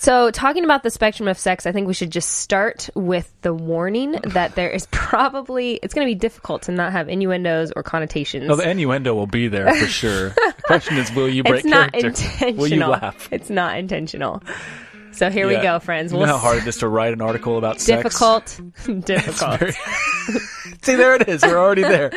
So, talking about the spectrum of sex, I think we should just start with the warning that there is probably it's going to be difficult to not have innuendos or connotations. No, the innuendo will be there for sure. the question is, will you break it's not character? intentional. Will you laugh? It's not intentional. So here we go, friends. We'll know how hard it is to write an article about sex? difficult, difficult. Very- See, there it is. We're already there.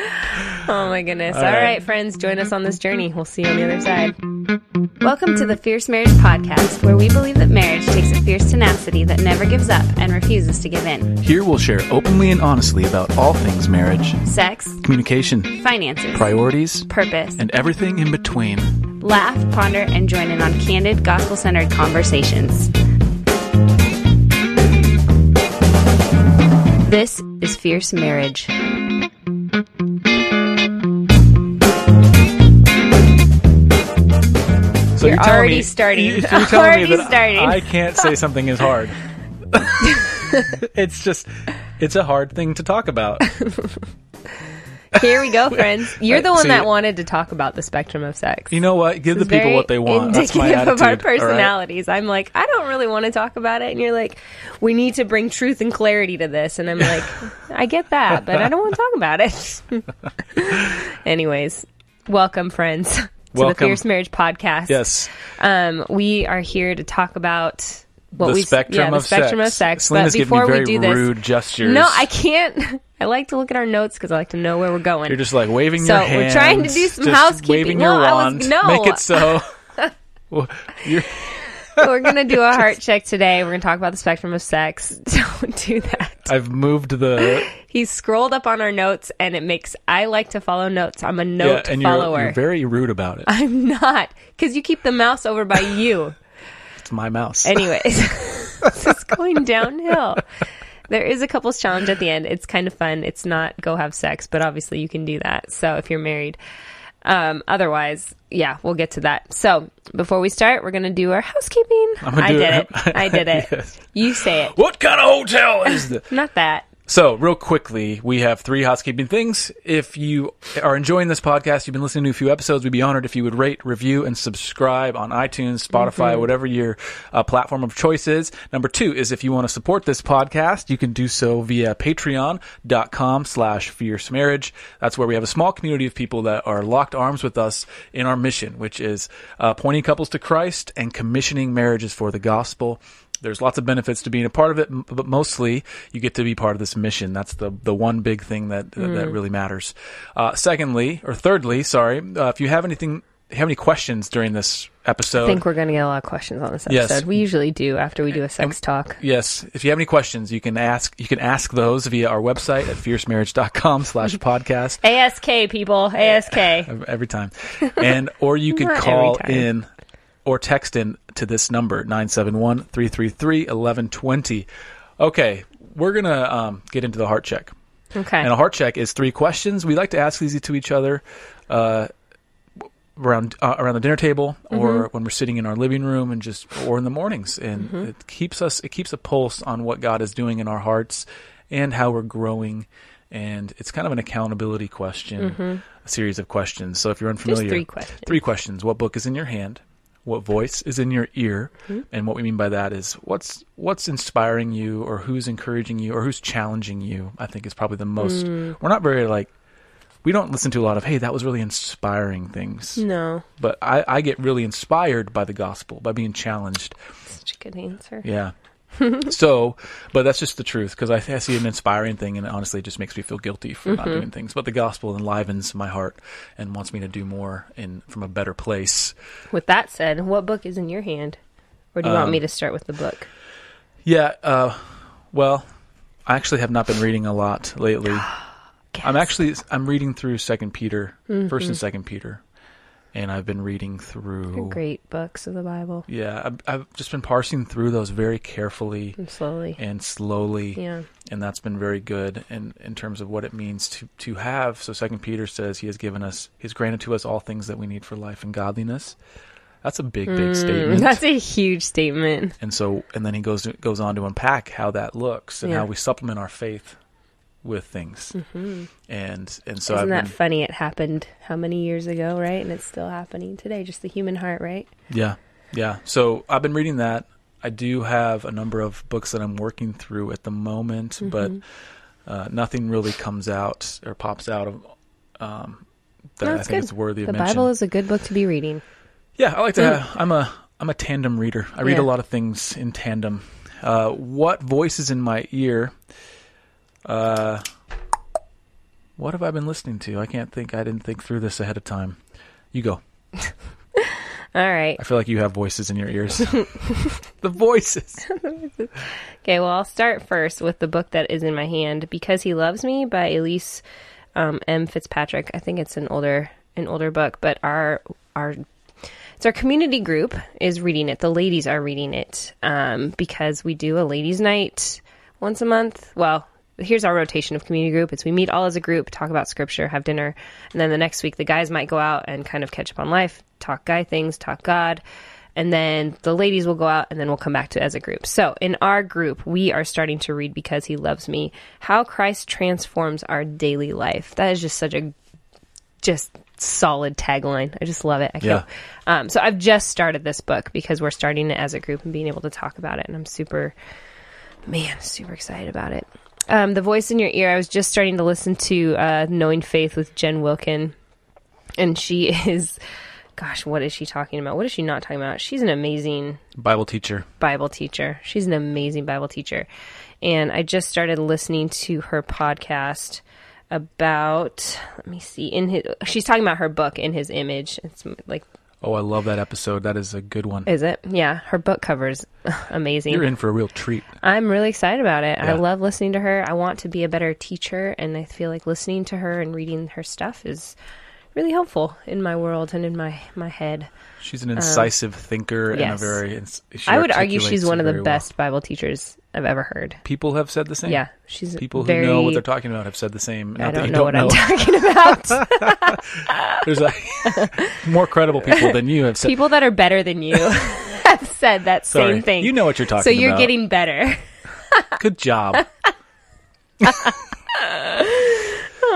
Oh my goodness. All All right. right. friends, join us on this journey. We'll see you on the other side. Welcome to the Fierce Marriage Podcast, where we believe that marriage takes a fierce tenacity that never gives up and refuses to give in. Here we'll share openly and honestly about all things marriage, Sex, communication, finances, priorities, purpose. and everything in between. Laugh, ponder, and join in on candid, gospel centered conversations. This is Fierce Marriage. So You're telling already me, starting. You're telling Already me that starting. I can't say something is hard. it's just, it's a hard thing to talk about. Here we go, friends. You're the one see- that wanted to talk about the spectrum of sex. You know what? Give the people what they want. That's my indicative attitude. of our all right? personalities. I'm like, I don't really want to talk about it, and you're like, we need to bring truth and clarity to this, and I'm like, I get that, but I don't want to talk about it. Anyways, welcome, friends, to the Fierce Marriage Podcast. Yes. Um, we are here to talk about what the we spectrum yeah, the of spectrum sex. of sex. Selena's but before we do this, rude gestures. no, I can't. I like to look at our notes because I like to know where we're going. You're just like waving So, your we're trying to do some housekeeping. Waving your Well, I was- no. Make it so. Well, you're, we're gonna do a heart check today. We're gonna talk about the spectrum of sex. Don't do that. I've moved the He scrolled up on our notes, and it makes. I like to follow notes. I'm a yeah, note and you're, follower. you're very rude about it. I'm not because you keep the mouse over by you. My mouse. Anyways, this is going downhill. There is a couples challenge at the end. It's kind of fun. It's not go have sex, but obviously you can do that. So if you're married, um, otherwise, yeah, we'll get to that. So before we start, we're gonna do our housekeeping. I did it. it. I did it. Yes. You say it. What kind of hotel is this? Not that. So, real quickly, we have three housekeeping things. If you are enjoying this podcast, you've been listening to a few episodes, we'd be honored if you would rate, review, and subscribe on iTunes, Spotify, whatever your uh, platform of choice is. Number two is if you want to support this podcast, you can do so via patreon.com slash fierce marriage. That's where we have a small community of people that are locked arms with us in our mission, which is uh, pointing couples to Christ and commissioning marriages for the gospel. There's lots of benefits to being a part of it, but mostly you get to be part of this mission. That's the the one big thing that that really matters. Uh, secondly, or thirdly, sorry, uh, if you have anything, have any questions during this episode, I think we're gonna get a lot of questions on this episode. Yes. We usually do after we do a sex talk. Yes, if you have any questions, you can ask. You can ask those via our website at fiercemarriage.com slash podcast ASK people, ASK. every time, and or you can call in or text in to this number 971-333-1120. Okay, we're gonna um, get into the heart check. Okay. And a heart check is three questions. We like to ask these to each other uh, around uh, around the dinner table, or Mm-hmm. when we're sitting in our living room, and just or in the mornings. And Mm-hmm. it keeps us it keeps a pulse on what God is doing in our hearts and how we're growing. And it's kind of an accountability question, a series of questions. So if you're unfamiliar, Mm-hmm. three questions. Three questions. What book is in your hand? What voice is in your ear? Mm-hmm. And what we mean by that is what's what's inspiring you, or who's encouraging you, or who's challenging you. I think is probably the most. Mm. We're not very like. We don't listen to a lot of hey that was really inspiring things, no, but I, I get really inspired by the gospel by being challenged. such a good answer. Yeah. so, but that's just the truth because I, I see an inspiring thing, and honestly, it just makes me feel guilty for not doing things. But the gospel enlivens my heart and wants me to do more in from a better place. With that said, what book is in your hand? Or do you want Um, me to start with the book? Yeah. Uh, well, I actually have not been reading a lot lately. I'm actually I'm reading through Second Peter, First and Second Peter, and I've been reading through. Great books of the Bible. Yeah, I've, I've just been parsing through those very carefully And slowly. and slowly. Yeah. and that's been very good in, in terms of what it means to, to have. So Second Peter says he has given us, he's granted to us all things that we need for life and godliness. That's a big, big statement. Mm, That's a huge statement. and so, and then he goes to, goes on to unpack how that looks and Yeah. how we supplement our faith with things. And and so Mm-hmm. Isn't I've that been, funny? It happened how many years ago, right? And it's still happening today. Just the human heart, right? yeah, yeah. So I've been reading that. I do have a number of books that I'm working through at the moment, but Mm-hmm. uh, nothing really comes out or pops out of um, that I think good. is worthy The of mention. Bible is a good book to be reading. Yeah, I like to. Mm. Have, I'm a I'm a tandem reader. I read Yeah. a lot of things in tandem. Uh, what voices in my ear? Uh, what have I been listening to? I can't think. I didn't think through this ahead of time. You go. All right. I feel like you have voices in your ears. the voices. Okay, well, I'll start first with the book that is in my hand, "Because He Loves Me" by Elise um, M. Fitzpatrick. I think it's an older an older book, but our our it's our community group is reading it. The ladies are reading it um, because we do a ladies' night once a month. Well, here's our rotation of community group. It's we meet all as a group, talk about scripture, have dinner, and then the next week the guys might go out and kind of catch up on life, talk guy things, talk God. And then the ladies will go out and then we'll come back to it as a group. So in our group, we are starting to read Because He Loves Me, How Christ Transforms Our Daily Life. That is just such a just solid tagline. I just love it. I can't. Um, so I've just started this book because we're starting it as a group and being able to talk about it, and I'm super, man, super excited about it. Um, the voice in your ear. I was just starting to listen to uh, Knowing Faith with Jen Wilkin, and she is, gosh, what is she talking about? What is she not talking about? She's an amazing Bible teacher. Bible teacher. She's an amazing Bible teacher. And I just started listening to her podcast about let me see in his she's talking about her book in his image. It's like Oh, I love that episode. That is a good one. is it? Yeah, her book covers amazing. You're in for a real treat. I'm really excited about it. I love listening to her. I want to be a better teacher and I feel like listening to her and reading her stuff is really helpful in my world and in my my head. She's an incisive thinker and a Um, very. I would argue she's one of the well. best Bible teachers I've ever heard. People have said the same. Yeah, she's People who very know what they're talking about have said the same. I don't know what don't I'm talking about. There's a more credible people than you have said. People that are better than you have said that Sorry. same thing. You know what you're talking so you're about. getting better. Good job.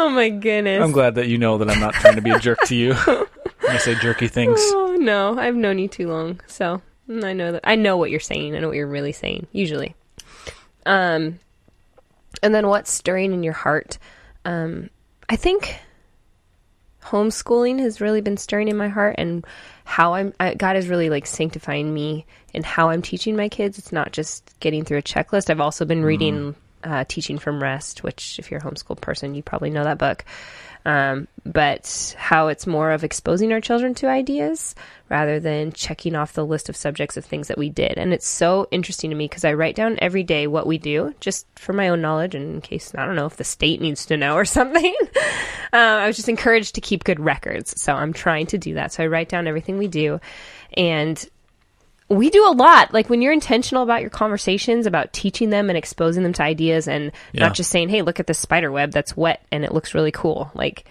Oh my goodness. I'm glad that you know that I'm not trying to be a jerk to you. when I say jerky things. Oh no, I've known you too long, so mm, I know that I know what you're saying. I know what you're really saying. Usually, um, and then what's stirring in your heart? Um, I think homeschooling has really been stirring in my heart, and how I'm I, God is really like sanctifying me and how I'm teaching my kids. It's not just getting through a checklist. I've also been reading uh, Teaching from Rest, which if you're a homeschool person, you probably know that book. Um, but how it's more of exposing our children to ideas rather than checking off the list of subjects of things that we did. And it's so interesting to me because I write down every day what we do just for my own knowledge and in case, I don't know if the state needs to know or something. uh, I was just encouraged to keep good records. So I'm trying to do that. So I write down everything we do. And we do a lot. Like when you're intentional about your conversations, about teaching them and exposing them to ideas and Yeah. not just saying, hey, look at this spider web that's wet and it looks really cool. Like,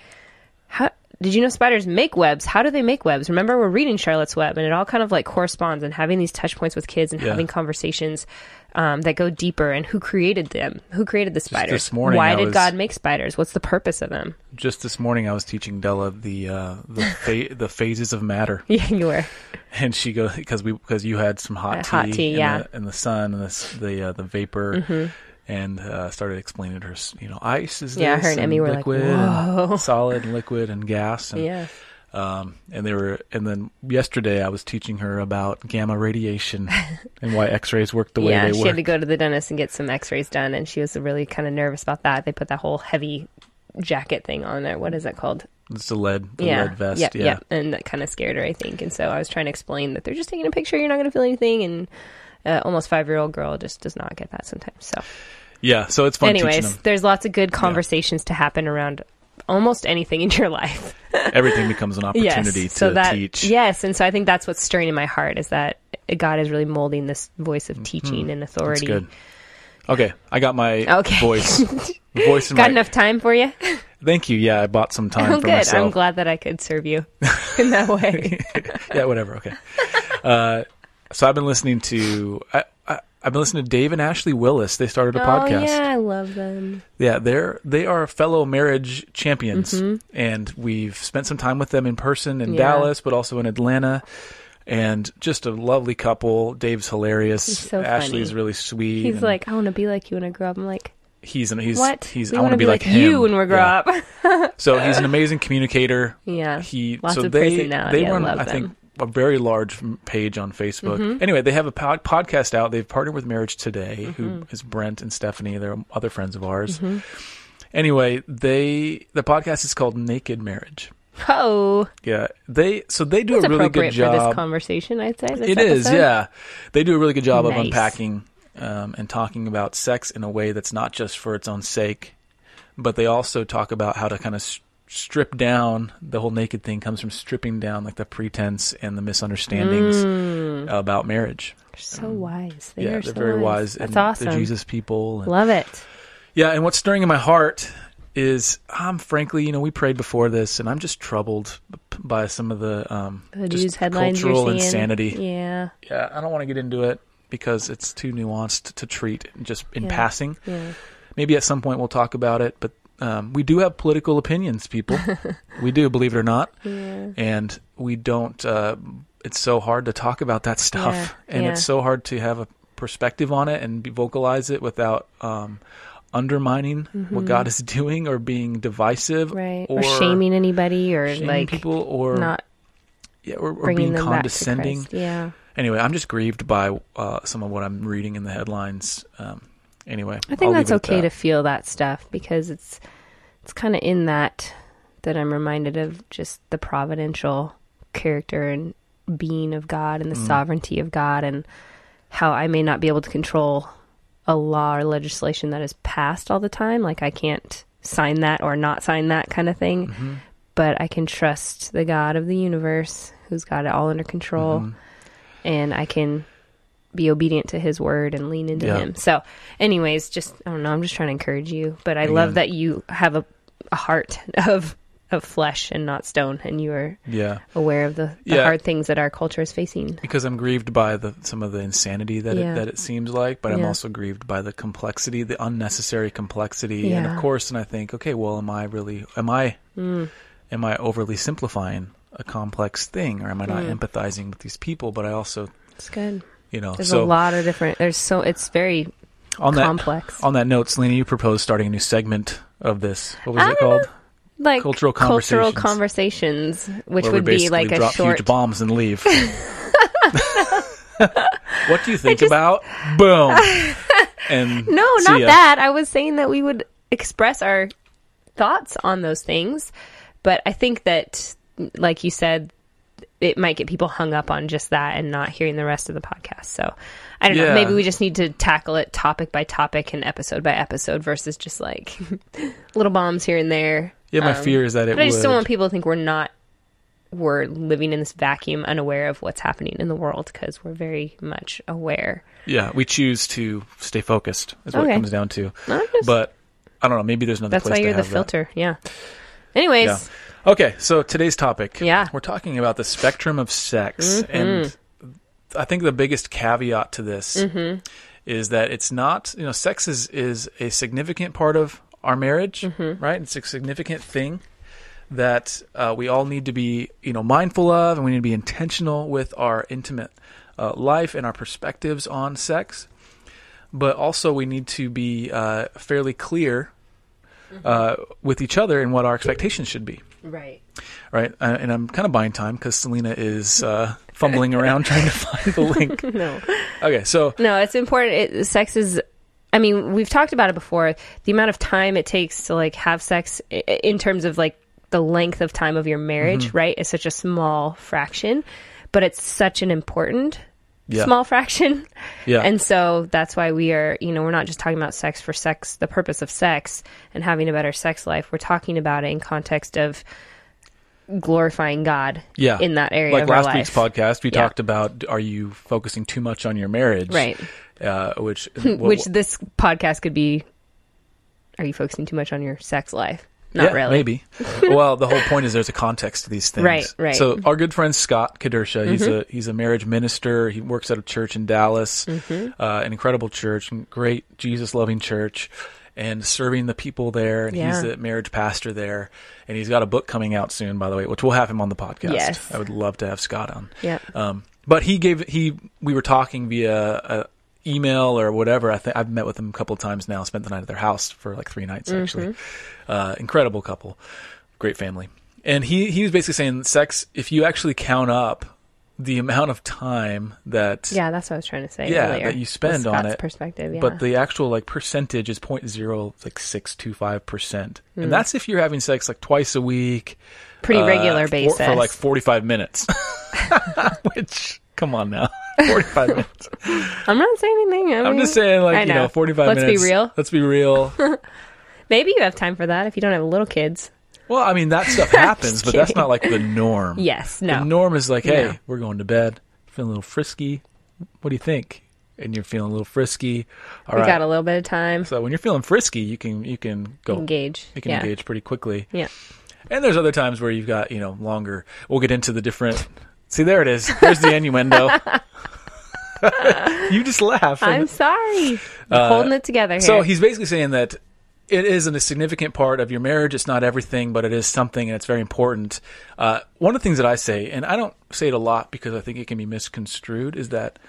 how did you know spiders make webs? How do they make webs? Remember, we're reading Charlotte's Web and it all kind of like corresponds and having these touch points with kids and Yeah. having conversations um, that go deeper and who created them? Who created the spiders? this morning Why I did was- God make spiders? What's the purpose of them? Just this morning, I was teaching Della the uh, the fa- the phases of matter, Yeah, you were. and she goes because we because you had some hot tea, hot tea, in yeah. the, in the sun and this, the uh, the vapor, and uh, started explaining to her, you know, ice is Yeah, this, her and Emmy were like, liquid, "Whoa." and solid, and liquid, and gas, and Yeah. Um, and they were, and then yesterday I was teaching her about gamma radiation and why X-rays work the way yeah, they she had to go to the dentist and get some X-rays done, and she was really kind of nervous about that. They put that whole heavy jacket thing on there. What is that called? It's the lead, the yeah, lead vest. Yep, yeah, yep. and that kind of scared her, I think. And so I was trying to explain that they're just taking a picture. You're not going to feel anything, and uh, almost five year old girl just does not get that sometimes. So, yeah. So it's fun anyways, them. there's lots of good conversations to happen around almost anything in your life. Everything becomes an opportunity yes, to so that teach. yes, and so I think that's what's stirring in my heart is that God is really molding this voice of teaching and That's authority. good. Okay, I got my Okay. voice. voice in Got my. enough time for you? Thank you. Yeah, I bought some time Oh, for good. I'm glad that I could serve you in that way. yeah, whatever. Okay. Uh, so I've been listening to. I, I, I've been listening to Dave and Ashley Willis. They started a oh podcast. yeah, I love them. Yeah, they're they are fellow marriage champions, Mm-hmm. and we've spent some time with them in person in Yeah. Dallas, but also in Atlanta. and just a lovely couple. Dave's hilarious. He's so Ashley's funny. really sweet. He's like, I want to be like you when I grow up. I'm like, he's an, he's what? he's we I want to be like, him. you when we grow Yeah. up. So he's an amazing communicator. yeah. He Lots so of they they I run love I think. A very large page on Facebook. Mm-hmm. Anyway, they have a pod- podcast out. They've partnered with Marriage Today, who Mm-hmm. is Brent and Stephanie. They're other friends of ours. Anyway, they the podcast is called Naked Marriage. Oh, Yeah, they so they do that's a really good for this job. conversation, I'd say. It is, episode. yeah. They do a really good job of unpacking um, and talking about sex in a way that's not just for its own sake, but they also talk about how to kind of strip down. The whole naked thing comes from stripping down like the pretense and the misunderstandings about marriage. They're so wise. They yeah, are they're Mm. so very wise. That's and awesome. They're Jesus people. and- Love it. yeah, and what's stirring in my heart is I'm frankly, you know, we prayed before this, and I'm just troubled by some of the um, The news headlines cultural insanity. Yeah. Yeah, I don't want to get into it because it's too nuanced to treat just in Yeah. passing. Yeah. Maybe at some point we'll talk about it, but um, we do have political opinions, people. we do, believe it or not, Yeah. and we don't. Uh, it's so hard to talk about that stuff, Yeah, and yeah. it's so hard to have a perspective on it and be, vocalize it without. Um, undermining what God is doing or being divisive Mm-hmm. Right. or, Or, shaming anybody or shaming like people or not yeah, or, or being condescending back to Christ. Yeah. anyway, I'm just grieved by uh, some of what I'm reading in the headlines. Um, anyway, I think I'll that's leave it at okay to feel that stuff because it's it's kind of in that that I'm reminded of just the providential character and being of God and the Mm. sovereignty of God and how I may not be able to control a law or legislation that is passed all the time like I can't sign that or not sign that kind of thing Mm-hmm. but I can trust the God of the universe who's got it all under control Mm-hmm. and I can be obedient to his word and lean into Yeah. him. So, anyways, just I don't know, I'm just trying to encourage you, but I love that you have a, a heart of of flesh and not stone and you are Yeah, aware of the, the Yeah. hard things that our culture is facing. because I'm grieved by the some of the insanity that Yeah. it, that it seems like, but I'm also grieved by the complexity, the unnecessary complexity, and of course, and I think, okay, well, am I really am I Mm. am I overly simplifying a complex thing, or am I not Mm. empathizing with these people? But I also, It's good. You know, There's so a lot of different there's so it's very on that complex. on that note, Selena, you proposed starting a new segment of this. What was I it called? like cultural cultural conversations. conversations, which where would be like a drop short huge bombs and leave. what do you think about boom? And No, not that. I was saying that we would express our thoughts on those things, but I think that, like you said, it might get people hung up on just that and not hearing the rest of the podcast. So I don't Yeah. know. Maybe we just need to tackle it topic by topic and episode by episode versus just like little bombs here and there. Yeah, my Um, fear is that it But I just would. don't want people to think we're not we're living in this vacuum, unaware of what's happening in the world because we're very much aware. yeah, we choose to stay focused. Is what Okay. it comes down to. Just- But I don't know. Maybe there's another that's place why you're the have that. filter. Yeah. Anyways. Yeah. Okay, so today's topic. Yeah. Mm-hmm. We're talking about the spectrum of sex. And I think the biggest caveat to this Mm-hmm. is that it's not, you know, sex is, is a significant part of our marriage, Mm-hmm. right? It's a significant thing that uh, we all need to be, you know, mindful of and we need to be intentional with our intimate uh, life and our perspectives on sex. But also, we need to be uh, fairly clear uh, with each other and what our expectations should be Right. right? Uh, and I'm kind of buying time because Selena is uh, fumbling around trying to find the link. No. Okay, so No, it's important. It, sex is. I mean, we've talked about it before. The amount of time it takes to like have sex, in terms of like the length of time of your marriage, Mm-hmm. right, is such a small fraction, but it's such an important yeah, small fraction. yeah, And so that's why we are, you know, we're not just talking about sex for sex, the purpose of sex and having a better sex life. We're talking about it in context of glorifying God yeah. in that area like last week's podcast, we Yeah. talked about are you focusing too much on your marriage, Right. Uh, which Which this podcast could be are you focusing too much on your sex life? Not yeah, really. maybe. well, the whole point is there's a context to these things. Right, right. Mm-hmm. So our good friend Scott Kedersha, he's a he's a marriage minister. He works at a church in Dallas, Mm-hmm. uh, an incredible church, great Jesus loving church, and serving the people there. And he's the marriage pastor there. And he's got a book coming out soon, by the way, which we'll have him on the podcast. Yes. I would love to have Scott on. Yeah. Um, but he gave he we were talking via uh, email or whatever. I think I've met with them a couple of times now. Spent the night at their house for like three nights actually. Uh, incredible couple, great family. And he he was basically saying sex. If you actually count up the amount of time that Yeah, that's what I was trying to say. Yeah, earlier, that you spend on it, Perspective, yeah. but the actual like percentage is point zero like six two five percent, and that's if you're having sex like twice a week, pretty uh, regular for- basis. for, like forty five minutes. Which come on now, forty five minutes. I'm not saying anything. I I'm mean, just saying like you know forty five Let's minutes. be real. Let's be real. Maybe you have time for that if you don't have little kids. well, I mean that stuff happens, but that's not like the norm. Yes, The no. norm is like, hey, No. we're going to bed, feeling a little frisky. What do you think? And you're feeling a little frisky. All we right. got a little bit of time. so when you're feeling frisky, you can you can go Engage. You can yeah. engage pretty quickly. Yeah. And there's other times where you've got, you know, longer. We'll get into the different. See, there it is. There's the innuendo. you just laugh. I'm sorry. I'm holding it together here. Uh, so he's basically saying that it isn't a significant part of your marriage. It's not everything, but it is something, and it's very important. Uh, one of the things that I say, and I don't say it a lot because I think it can be misconstrued, is that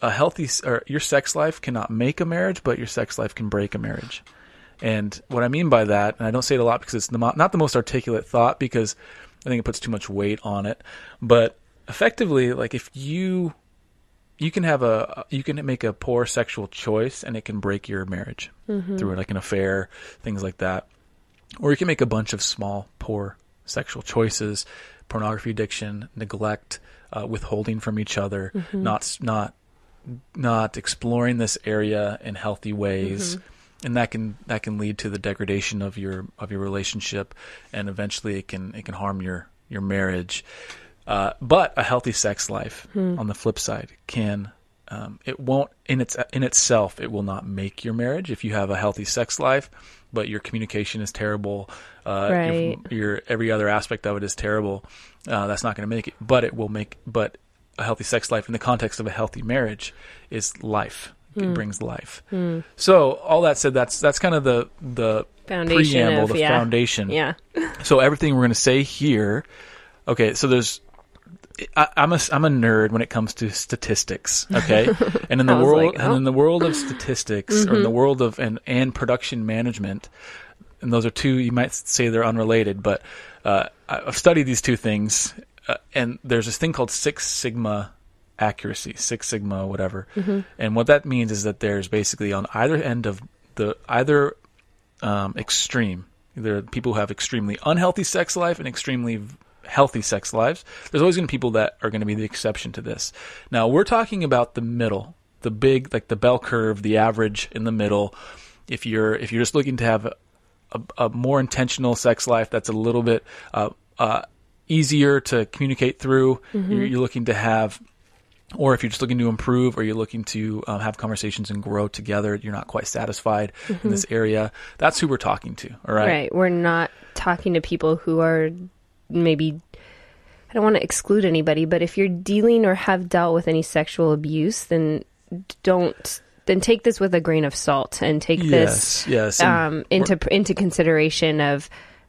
a healthy or your sex life cannot make a marriage, but your sex life can break a marriage. And what I mean by that, and I don't say it a lot because it's the, not the most articulate thought because I think it puts too much weight on it, but effectively, like if you you can have a you can make a poor sexual choice and it can break your marriage mm-hmm. through like an affair, things like that. Or you can make a bunch of small poor sexual choices, pornography addiction, neglect, uh, withholding from each other, mm-hmm. not s- not not exploring this area in healthy ways. Mm-hmm. And that can that can lead to the degradation of your of your relationship, and eventually it can it can harm your your marriage. Uh, but a healthy sex life, on the flip side, can um, it won't in its in itself it will not make your marriage if you have a healthy sex life, but your communication is terrible. Uh, Right. your, every other aspect of it is terrible. Uh, that's not going to make it. But it will make. But a healthy sex life in the context of a healthy marriage is life. It brings life. So all that said, that's that's kind of the the Foundation preamble, of- the yeah. foundation. yeah. So everything we're going to say here, okay. So there's, I, I'm a I'm a nerd when it comes to statistics. Okay, and in the world like, and oh. Mm-hmm. in the world of statistics or in the world of and and production management, and those are two you might say they're unrelated, but uh, I- I've studied these two things, uh, and there's this thing called Six Sigma accuracy, Six Sigma, whatever, Mm-hmm. and what that means is that there's basically on either end of the either um, extreme. There are people who have extremely unhealthy sex life and extremely healthy sex lives. There's always going to be people that are going to be the exception to this. Now we're talking about the middle, the big, like the bell curve, the average in the middle. If you're if you're just looking to have a, a, a more intentional sex life, that's a little bit uh, uh, easier to communicate through. You're, you're looking to have or if you're just looking to improve or you're looking to um, have conversations and grow together you're not quite satisfied in this area that's who we're talking to all right, Right. We're not talking to people who are maybe I don't want to exclude anybody, but if you're dealing or have dealt with any sexual abuse, then don't then take this with a grain of salt and take yes this yes um, into into consideration of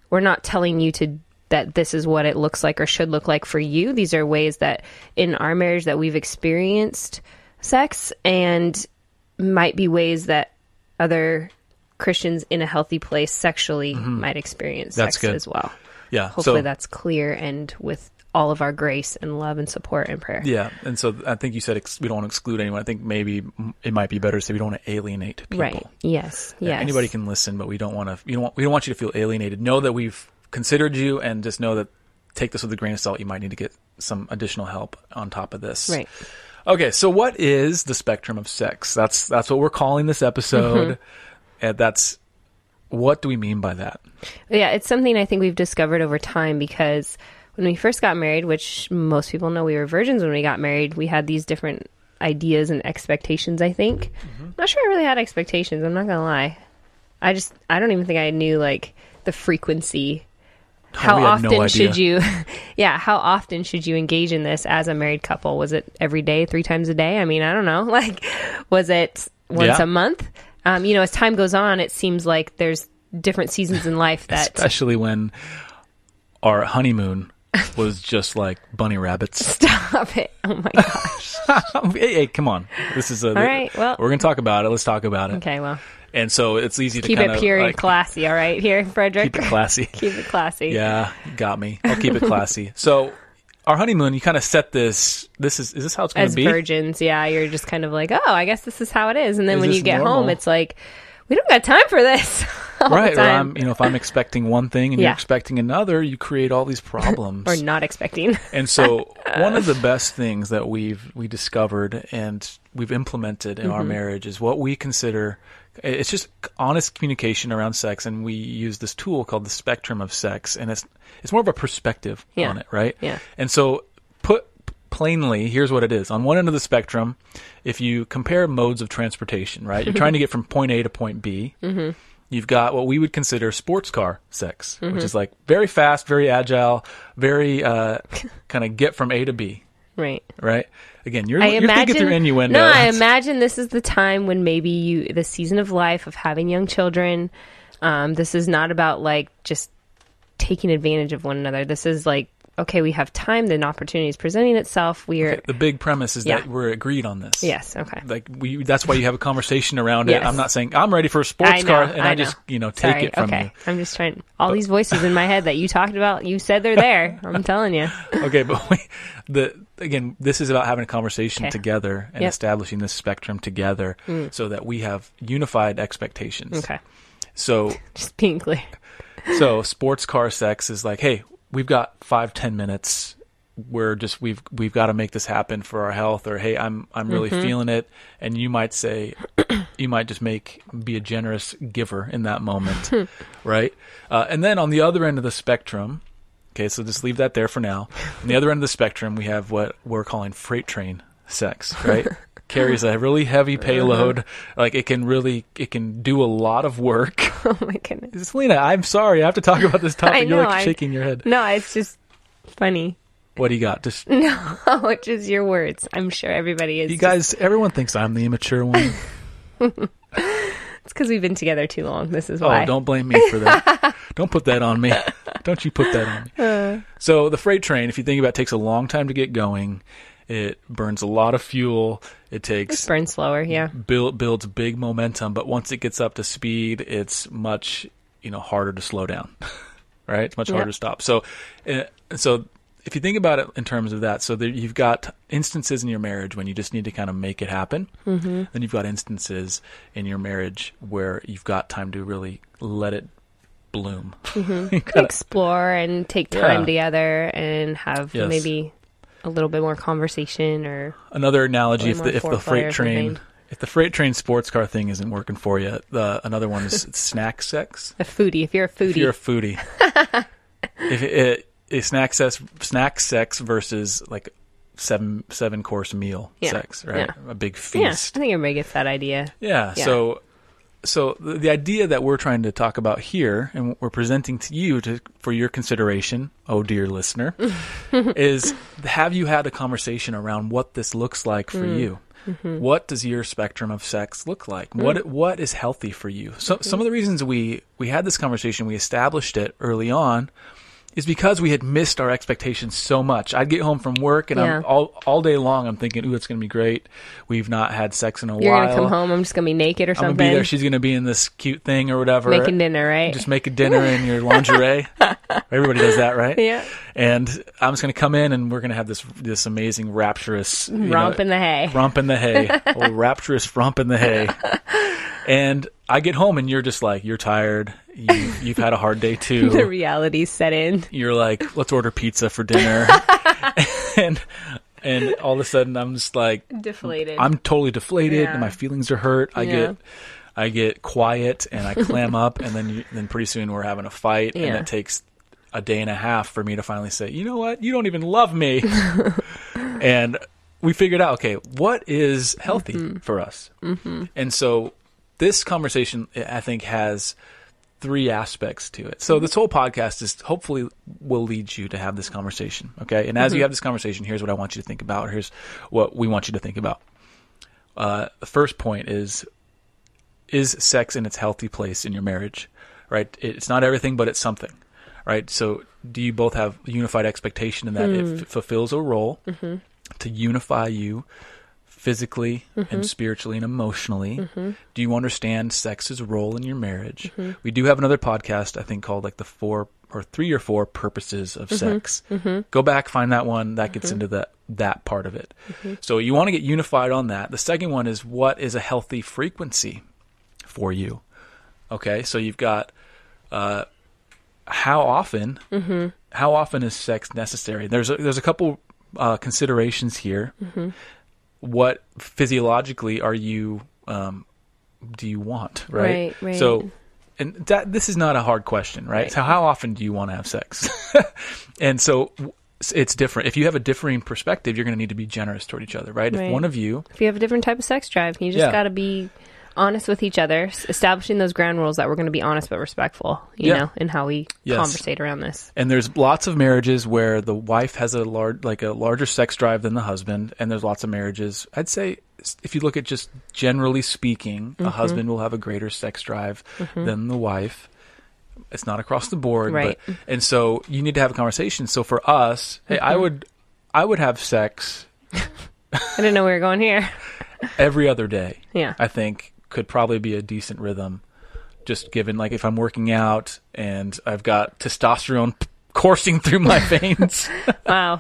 we're not telling you to that this is what it looks like or should look like for you. These are ways that in our marriage that we've experienced sex and might be ways that other Christians in a healthy place sexually might experience Mm-hmm. That's sex good. as well. Yeah Hopefully so that's clear and with all of our grace and love and support and prayer. yeah and so i think you said ex- we don't want to exclude anyone i think maybe it might be better to say we don't want to alienate people Right. Yes. Yeah, Yes. anybody can listen but we don't want to you don't want, we don't want you to feel alienated know that we've considered you and just know that take this with a grain of salt you might need to get some additional help on top of this Right. Okay, so what is the spectrum of sex? That's that's what we're calling this episode. Mm-hmm. And that's what do we mean by that? Yeah, it's something I think we've discovered over time because when we first got married, which most people know we were virgins when we got married, we had these different ideas and expectations, I think. I'm not sure I really had expectations, I'm not going to lie. I just I don't even think I knew like the frequency oh, how we had no often should you yeah how often should you engage in this as a married couple was it every day three times a day i mean i don't know like was it once Yeah. a month um, you know as time goes on it seems like there's different seasons in life that Especially when our honeymoon was just like bunny rabbits. Stop it. Oh my gosh. hey, hey, come on. This is a. All right, well- we're gonna talk about it. Let's talk about it. Okay, well, And so it's easy to keep it pure like, and classy, all right, here, Frederick. keep it classy. Keep it classy. Yeah, got me. I'll keep it classy. So our honeymoon, you kind of set this. This is is this how it's going to be? As virgins, yeah, you're just kind of like, oh, I guess this is how it is. And then Is when you get normal? home, it's like, we don't got time for this. right? Or. I'm, you know, if I'm expecting one thing and Yeah. you're expecting another, you create all these problems. or not expecting. And so one of the best things that we've we discovered and we've implemented in Mm-hmm. our marriage is what we consider it's just honest communication around sex and we use this tool called the spectrum of sex and it's it's more of a perspective Yeah. on it, right? Yeah. And so put plainly, here's what it is. On one end of the spectrum, if you compare modes of transportation, right? You're trying to get from point A to point B. Mm-hmm. You've got what we would consider sports car sex, Mm-hmm. which is like very fast, very agile, very uh, kind of get from A to B, right. right? Again, you're, I you're imagine. thinking through innuendo. No, I imagine this is the time when maybe you, the season of life of having young children. Um, this is not about like just taking advantage of one another. This is like, okay, we have time, then opportunity is presenting itself. We are, the big premise is Yeah. that we're agreed on this. yes, okay. Like we, that's why you have a conversation around it. Yes. I'm not saying I'm ready for a sports know, car, and I, I just you know take Sorry. it from okay. you. I'm just trying. All these voices in my head that you talked about, you said they're there. I'm telling you. okay, but we, the again, this is about having a conversation Okay. together and Yep. establishing this spectrum together, mm. so that we have unified expectations. Okay. So, Just being clear. so sports car sex is like, hey, we've got five, ten minutes. We're just we've we've got to make this happen for our health, or hey, I'm I'm really Mm-hmm. feeling it, and you might say, you might just make be a generous giver in that moment, right? Uh, and then on the other end of the spectrum, okay, so just leave that there for now. On the other end of the spectrum, we have what we're calling freight train sex, right? Carries a really heavy Uh-huh. payload, like it can really it can do a lot of work. Oh my goodness. Selena, I'm sorry, I have to talk about this topic. I You're know, like I- shaking your head. No, it's just funny. What do you got? Just No, just your words. I'm sure everybody is. you guys. Everyone thinks I'm the immature one. It's because we've been together too long. This is why. oh, why. don't blame me for that. don't put that on me. Don't you put that on me. Uh. So the freight train, if you think about, it, takes a long time to get going. It burns a lot of fuel. It takes burns slower. Yeah. build, builds big momentum, but once it gets up to speed, it's much you know harder to slow down. right? It's much harder to stop. So, uh, so if you think about it in terms of that, so there, you've got instances in your marriage when you just need to kind of make it happen. Mm-hmm. Then you've got instances in your marriage where you've got time to really let it bloom. Gotta- Explore and take time Yeah. together and have Yes. maybe a little bit more conversation or Another analogy: if the if the freight train if the freight train sports car thing isn't working for you, the another one is snack sex. a foodie. If you're a foodie, If you're a foodie, if it, it, snack sex snack sex versus like seven seven course meal Yeah. sex, right? Yeah. A big yeah, I feast. think everybody gets that idea. Yeah. Yeah. So, so the, the idea that we're trying to talk about here, and we're presenting to you to, for your consideration, oh dear listener, is have you had a conversation around what this looks like for mm. you? Mm-hmm. What does your spectrum of sex look like? What mm. what is healthy for you? So some mm-hmm. of the reasons we we had this conversation, we established it early on, is because we had missed our expectations so much. I'd get home from work and I'm all all day long. I'm thinking, "Ooh, it's going to be great. We've not had sex in a You're while. gonna come home. I'm just gonna be naked or I'm gonna something. be there. She's gonna be in this cute thing or whatever. making dinner, right? Just make a dinner in your lingerie. Everybody does that, right? yeah, And I'm just gonna come in and we're gonna have this this amazing rapturous romp know, in the hay. romp in the hay, a rapturous romp in the hay. And I get home and you're just like you're tired. You, you've had a hard day too. the reality set in. you're like, let's order pizza for dinner, and and all of a sudden I'm just like, Deflated. I'm totally deflated Yeah. and my feelings are hurt. I Yeah. get I get quiet and I clam up and then you, then pretty soon we're having a fight and Yeah. it takes a day and a half for me to finally say, "You know what? You don't even love me." and we figured out, okay, what is healthy Mm-hmm. for us? Mm-hmm. And so this conversation I think has three aspects to it. So this whole podcast is hopefully will lead you to have this conversation. Okay. And as you mm-hmm. have this conversation, here's what I want you to think about, here's what we want you to think about. Uh, the first point is is sex in its healthy place in your marriage, right? It's not everything, but it's something, right? So, do you both have unified expectation in that it mm. f- fulfills a role mm-hmm. to unify you physically and mm-hmm. spiritually and emotionally? Mm-hmm. Do you understand sex's role in your marriage? Mm-hmm. We do have another podcast, I think, called like the four or three or four purposes of sex. Go back, find that one. That gets into that that part of it. So you want to get unified on that. The second one is what is a healthy frequency for you? Okay, so you've got uh, how often how often is sex necessary? There's a, there's a couple uh, considerations here. What physiologically are you um, do you want? Right. Right, right. So, and that this is not a hard question, right? Right. So, how often do you want to have sex? and so. It's different. If you have a differing perspective, you're going to need to be generous toward each other, right? If one of you If you have a different type of sex drive, you just Yeah. got to be honest with each other, s- establishing those ground rules that we're going to be honest but respectful, you Yeah. know, in how we Yes. conversate around this. And there's lots of marriages where the wife has a large, like a larger sex drive than the husband, and there's lots of marriages. I'd say if you look at just generally speaking, Mm-hmm. a husband will have a greater sex drive than the wife. It's not across the board, Right. but and so you need to have a conversation. So for us, hey, Mm-hmm. I would, I would have sex I didn't know we were going here. every other day. Yeah. I think could probably be a decent rhythm. Just given, like, if I'm working out and I've got testosterone p- coursing through my veins. Wow.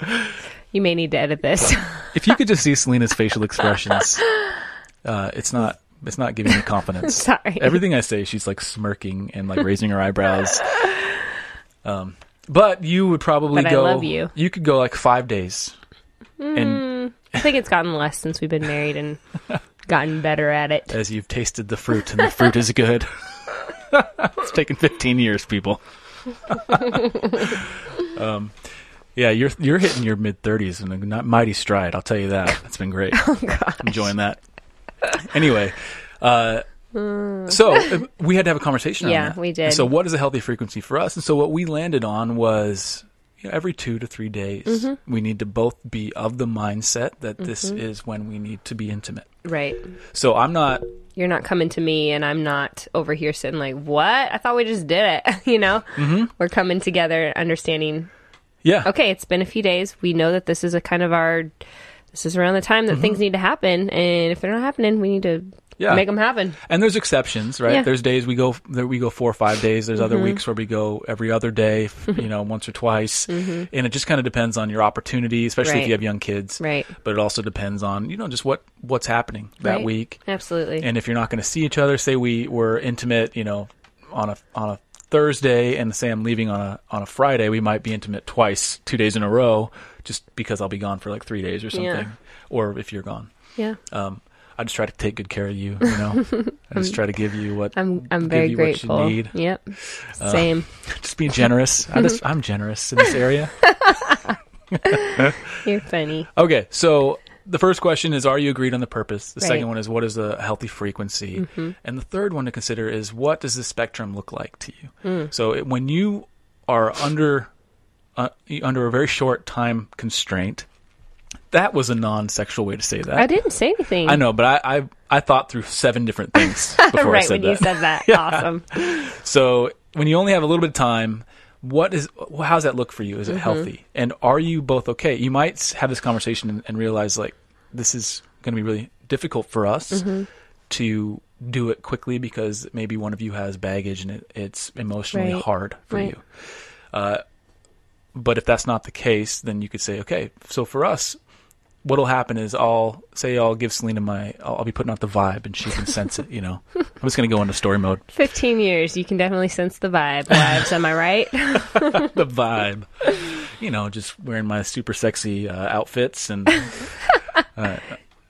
You may need to edit this. if you could just see Selena's facial expressions, uh, it's not it's not giving me confidence. Sorry. Everything I say, she's like smirking and like raising her eyebrows. Um, but you would probably But I go. love you. could go like five days, and I think it's gotten less since we've been married and gotten better at it. as you've tasted the fruit, and the fruit is good. it's taken 15 years, people. um, yeah, you're you're hitting your mid 30s in a not mighty stride. I'll tell you that. It's been great. Enjoying that. Anyway, uh, so uh, we had to have a conversation. on Yeah, we did. So, what is a healthy frequency for us? And so, what we landed on was. You know, every two to three days, Mm-hmm. we need to both be of the mindset that this is when we need to be intimate. Right. So I'm not You're not coming to me and I'm not over here sitting like, what? I thought we just did it. you know? Mm-hmm. We're coming together, understanding, Yeah. okay, it's been a few days. We know that this is a kind of our, this is around the time that things need to happen. And if they're not happening, we need to Mm-hmm. Yeah. make them happen. And there's exceptions, right? Yeah. There's days we go we go four or five days. There's other mm-hmm. weeks where we go every other day, mm-hmm. you know, once or twice. Mm-hmm. And it just kind of depends on your opportunity, especially if you have young kids. Right. But it also depends on, you know, just what what's happening that Right. week. Absolutely. And if you're not going to see each other, say we were intimate, you know, on a on a Thursday and say I'm leaving on a on a Friday, we might be intimate twice, two days in a row, just because I'll be gone for like three days or something. Yeah. Or if you're gone. yeah. Um, I just try to take good care of you. You know, I just try to give you what I'm, I'm very you grateful. What you need. Uh, Yep. Same. Just be generous. I just I'm generous in this area. You're funny. Okay, so the first question is: Are you agreed on the purpose? The Right. second one is: What is a healthy frequency? And the third one to consider is: What does the spectrum look like to you? So it, when you are under uh, under a very short time constraint, that was a non-sexual way to say that. I didn't say anything. I know, but I, I I thought through seven different things before I right said when you said that. Awesome. So when you only have a little bit of time, what is how does that look for you? Is it Mm-hmm. healthy? And are you both okay? You might have this conversation and, and realize like this is going to be really difficult for us Mm-hmm. to do it quickly because maybe one of you has baggage and it, it's emotionally Right. hard for Right. you. Uh, but if that's not the case, then you could say, okay, so for us, what'll happen is I'll say I'll give Selena my I'll, I'll be putting out the vibe and she can sense it. You know, I'm just going to go into story mode. 15 years. You can definitely sense the vibe. Vibes, am I right? the vibe. You know, just wearing my super sexy uh, outfits, and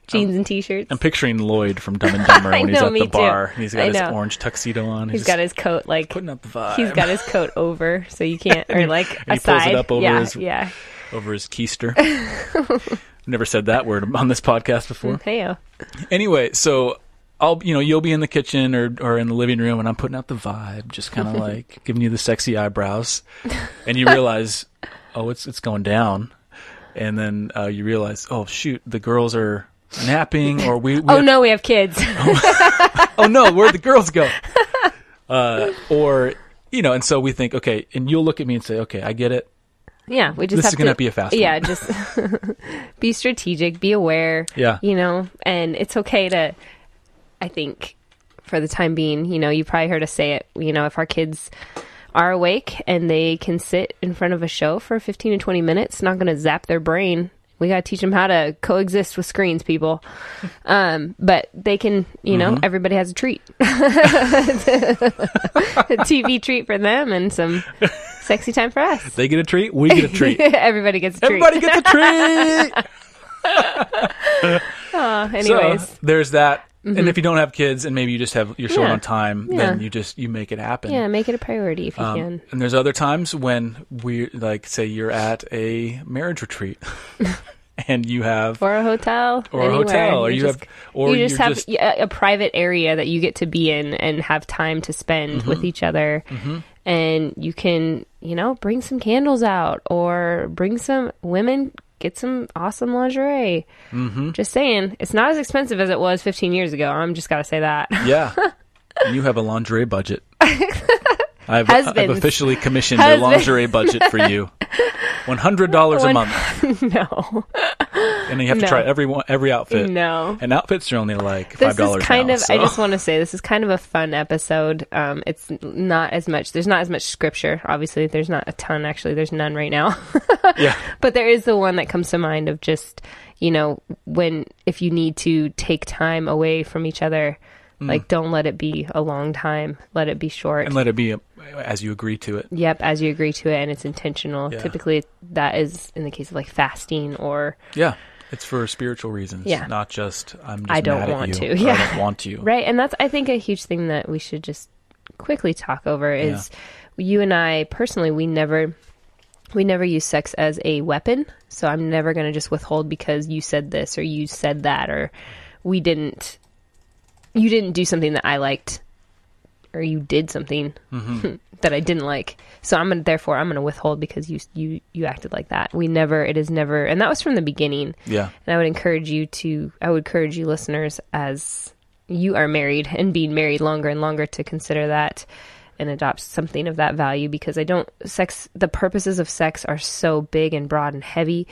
Jeans and t-shirts. I'm picturing Lloyd from Dumb and Dumber when he's at the too. bar. And he's got his orange tuxedo on. He's got his coat like putting up the vibe. he's got his coat over, so you can't or like And he pulls it up over yeah, his- yeah. over his keister. Never said that word on this podcast before. Heyo. Anyway, so I'll you know you'll be in the kitchen or or in the living room, and I'm putting out the vibe, just kind of like giving you the sexy eyebrows, and you realize, oh, it's it's going down, and then uh, you realize, oh shoot, the girls are napping, or we, we Oh no, we have kids. oh no, where'd the girls go? Uh, or you know, and so we think, okay, and you'll look at me and say, okay, I get it. Yeah, we just This have is gonna to be a fast Yeah, one. just be strategic, be aware. Yeah. you know, and it's okay to. I think, for the time being, you know, you probably heard us say it. You know, if our kids are awake and they can sit in front of a show for fifteen to twenty minutes, not going to zap their brain. We got to teach them how to coexist with screens, people. Um, but they can, you know, Mm-hmm. everybody has a treat, a TV treat for them, and some sexy time for us. They get a treat, we get a treat. Everybody gets a treat. Everybody gets a treat. Anyways, So there's that. And if you don't have kids and maybe you just have you're short Yeah. on time, Yeah. then you just you make it happen. yeah, make it a priority if you Um, can. and there's other times when we like say you're at a marriage retreat and you have Or a hotel, or a hotel or You're you just, have or you just have just a, a private area that you get to be in and have time to spend Mm-hmm. with each other. And you can, you know, bring some candles out or bring some women get some awesome lingerie. Mm-hmm. Just saying, it's not as expensive as it was 15 years ago. I'm just got to say that. yeah. You have a lingerie budget. I've, I've officially commissioned a lingerie budget for you. One hundred dollars a month, no, and then you have to No. try every one, every outfit. no. And outfits are only like five dollars is kind now. of so. i just want to say this is kind of a fun episode um it's not as much there's not as much scripture obviously there's not a ton actually there's none right now yeah, but there is the one that comes to mind of just you know when if you need to take time away from each other like don't let it be a long time let it be short Mm. and let it be a, as you agree to it. yep as you agree to it and it's intentional Yeah. typically that is in the case of like fasting or Yeah, it's for spiritual reasons. Yeah. not just I'm. Just I don't mad at want you, to, yeah. I don't want you. Right. And that's, I think, a huge thing that we should just quickly talk over is you and I personally, we never. We never use sex as a weapon, so I'm never going to just withhold because you said this or you said that or we didn't you didn't do something that I liked or you did something that I didn't like. So I'm gonna therefore I'm gonna withhold because you you you acted like that. We never it is never and that was from the beginning. Yeah, And I would encourage you to, I would encourage you listeners as you are married and being married longer and longer to consider that and adopt something of that value because I don't, sex, the purposes of sex are so big and broad and heavy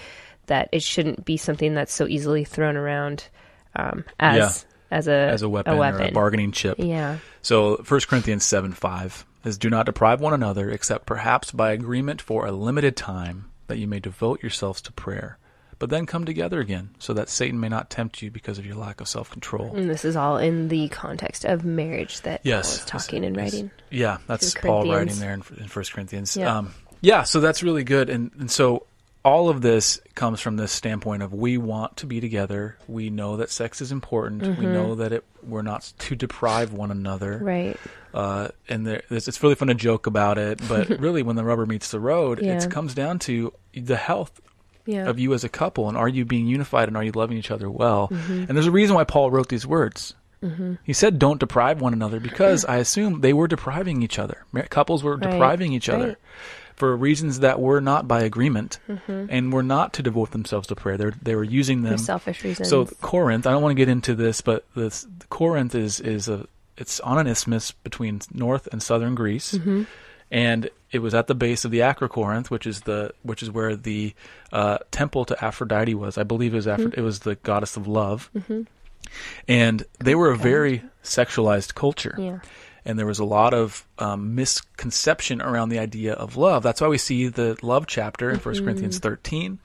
that it shouldn't be something that's so easily thrown around um, as, as a, as a weapon, or a bargaining chip. Yeah. So 1 Corinthians 7 5 is do not deprive one another, except perhaps by agreement for a limited time, that you may devote yourselves to prayer. But then come together again, so that Satan may not tempt you because of your lack of self control. And this is all in the context of marriage that Yes, Paul is talking and writing. Yeah, that's Paul writing there in, in 1 Corinthians. Yeah. Um, yeah, so that's really good. And, and so all of this comes from this standpoint of we want to be together. We know that sex is important. We Mm-hmm. know that it, we're not to deprive one another. Right. uh, and there, it's, it's really fun to joke about it, but really, when the rubber meets the road, Yeah. it comes down to the health Yeah. of you as a couple, and are you being unified, and are you loving each other well? Mm-hmm. And there's a reason why Paul wrote these words. He said, "Don't deprive one another," because I assume they were depriving each other. Couples were Right. depriving each other Right. For reasons that were not by agreement, Mm-hmm. and were not to devote themselves to prayer. They they were using For them selfish reasons. so Corinth, I don't want to get into this, but this Corinth is is a it's on an isthmus between north and southern Greece, Mm-hmm. and it was at the base of the Acrocorinth, which is the which is where the uh, temple to Aphrodite was. I believe it was Aphro- Mm-hmm. it was the goddess of love, and they were a very sexualized culture yeah. and there was a lot of um, misconception around the idea of love. That's why we see the love chapter in 1 Corinthians 13.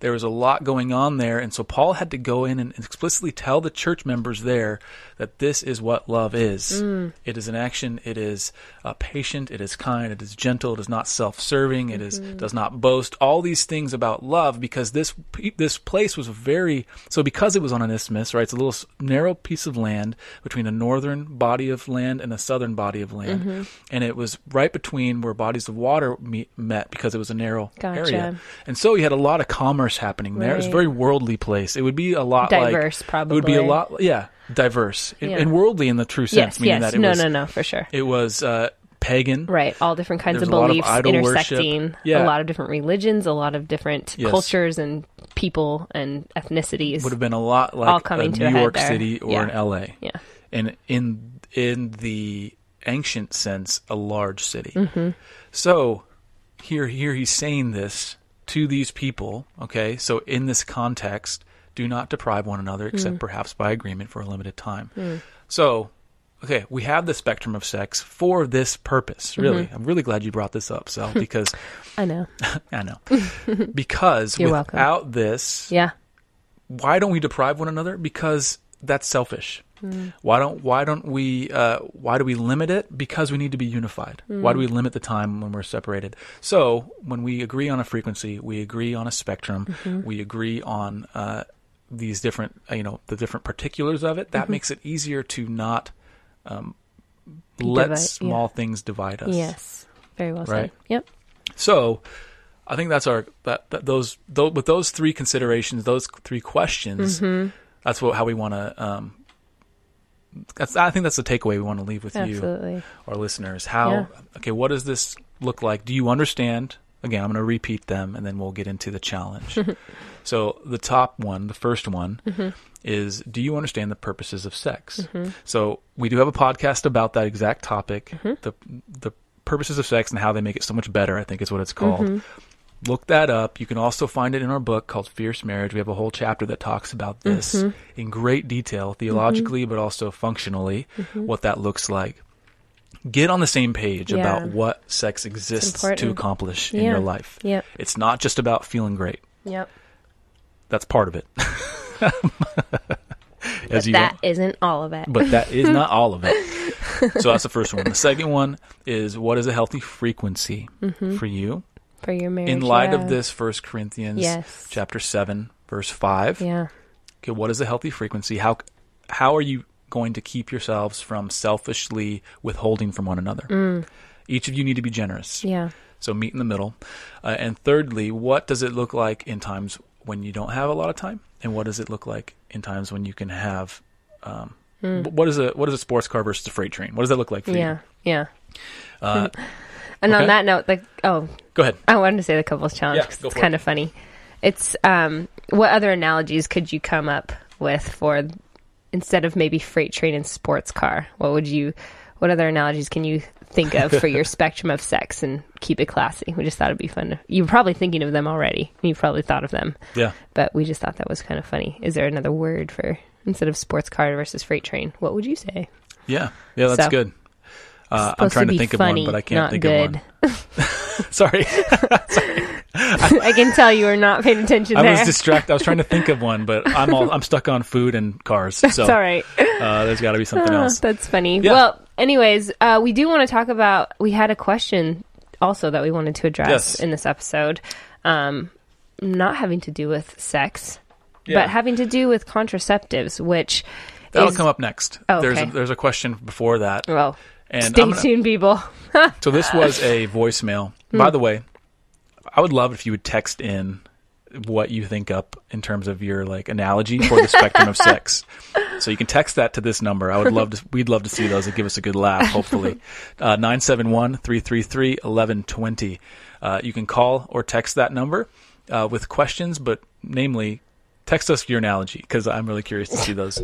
There was a lot going on there, and so Paul had to go in and explicitly tell the church members there that this is what love is. It is an action. It is uh, patient. It is kind. It is gentle. It is not self-serving. It is does not boast. All these things about love, because this this place was very so because it was on an isthmus, right? It's a little narrow piece of land between a northern body of land and a southern body of land, and it was right between where bodies of water meet, met because it was a narrow Gotcha. area, and so you had a lot of commerce happening there. It was a very worldly place. It would be a lot Diverse, like It would be a lot, yeah, diverse and, Yeah. and worldly in the true sense, Yes, meaning yes. that it No, was no, no, no, for sure. it was uh, pagan, Right, all different kinds of of beliefs idol intersecting. Yeah. A lot of different religions, a lot of different Yes. cultures and people and ethnicities. would have been a lot like All coming a to New York there. City or Yeah. an L.A. yeah, and in in the ancient sense a large city. Mm-hmm. So here here he's saying this to these people, okay? So in this context, do not deprive one another except Mm. perhaps by agreement for a limited time. So okay, we have the spectrum of sex for this purpose. Really, Mm-hmm. I'm really glad you brought this up, Sal, because I know. I know because You're welcome. without this, Yeah. why don't we deprive one another? Because that's selfish. Why don't why don't we uh, why do we limit it? Because we need to be unified. Why do we limit the time when we're separated? So when we agree on a frequency, we agree on a spectrum, we agree on uh, these different uh, you know the different particulars of it. That makes it easier to not um, let Divide- small things divide us. Yes. Very well Right. said. Yep. So, I think that's our that, that those, those with those three considerations, those three questions. Mm-hmm. That's what how we want to. Um, that's I think that's the takeaway we want to leave with you, Absolutely. our listeners. How Yeah. okay? What does this look like? Do you understand? Again, I'm going to repeat them, and then we'll get into the challenge. so the top one, the first one, Mm-hmm. is: Do you understand the purposes of sex? So we do have a podcast about that exact topic, Mm-hmm. the the purposes of sex and how they make it so much better. I think is what it's called. Mm-hmm. Look that up. You can also find it in our book called Fierce Marriage. We have a whole chapter that talks about this Mm-hmm. in great detail, mm-hmm. theologically, but also functionally, mm-hmm. what that looks like. Get on the same page Yeah. about what sex exists to accomplish in your life. Yep. It's not just about feeling great. Yep. That's part of it. But you that isn't all of it. but that is not all of it. So that's the first one. The second one is what is a healthy frequency mm-hmm. for you for your marriage. in light yeah. of this First Corinthians Yes. chapter seven verse five. Yeah. Okay, what is a healthy frequency? How how are you going to keep yourselves from selfishly withholding from one another? Each of you need to be generous. Mm. Yeah. So meet in the middle. Uh, and thirdly, what does it look like in times when you don't have a lot of time? And what does it look like in times when you can have? Um, wh- What is a what is a sports car versus a freight train? What does that look like for Yeah. Yeah. you? Uh, And okay. on that note, like, oh, go ahead. I wanted to say the couples challenge because go it's kind it. of funny. It's um, what other analogies could you come up with for instead of maybe freight train and sports car? What would you? What other analogies can you think of for your spectrum of sex and keep it classy? We just thought it'd be fun. You're probably thinking of them already. You've probably thought of them, Yeah. but we just thought that was kind of funny. Is there another word for instead of sports car versus freight train? What would you say? Yeah. Yeah. That's So, good. Uh, I'm trying to, be think funny, of one, but I can't think good. of one. Sorry. I can tell you are not paying attention I there. was distracted. I was trying to think of one, but I'm all I'm stuck on food and cars. So it's all right. uh, there's got to be something Oh, else. That's funny. Yeah. Well, anyways, uh, we do want to talk about. We had a question also that we wanted to address Yes. in this episode, um, not having to do with sex, Yeah. but having to do with contraceptives, which That'll is, come up next. Oh, There's a, there's a question before that. Well, And stay gonna- tuned, people. So this was a voicemail. Hmm. By the way, I would love if you would text in what you think up in terms of your like analogy for the spectrum of sex. So you can text that to this number. I would love to. We'd love to see those and give us a good laugh. Hopefully, Uh, nine seven one three three three eleven twenty. Uh, You can call or text that number uh, with questions, but namely. Text us your analogy because I'm really curious to see those.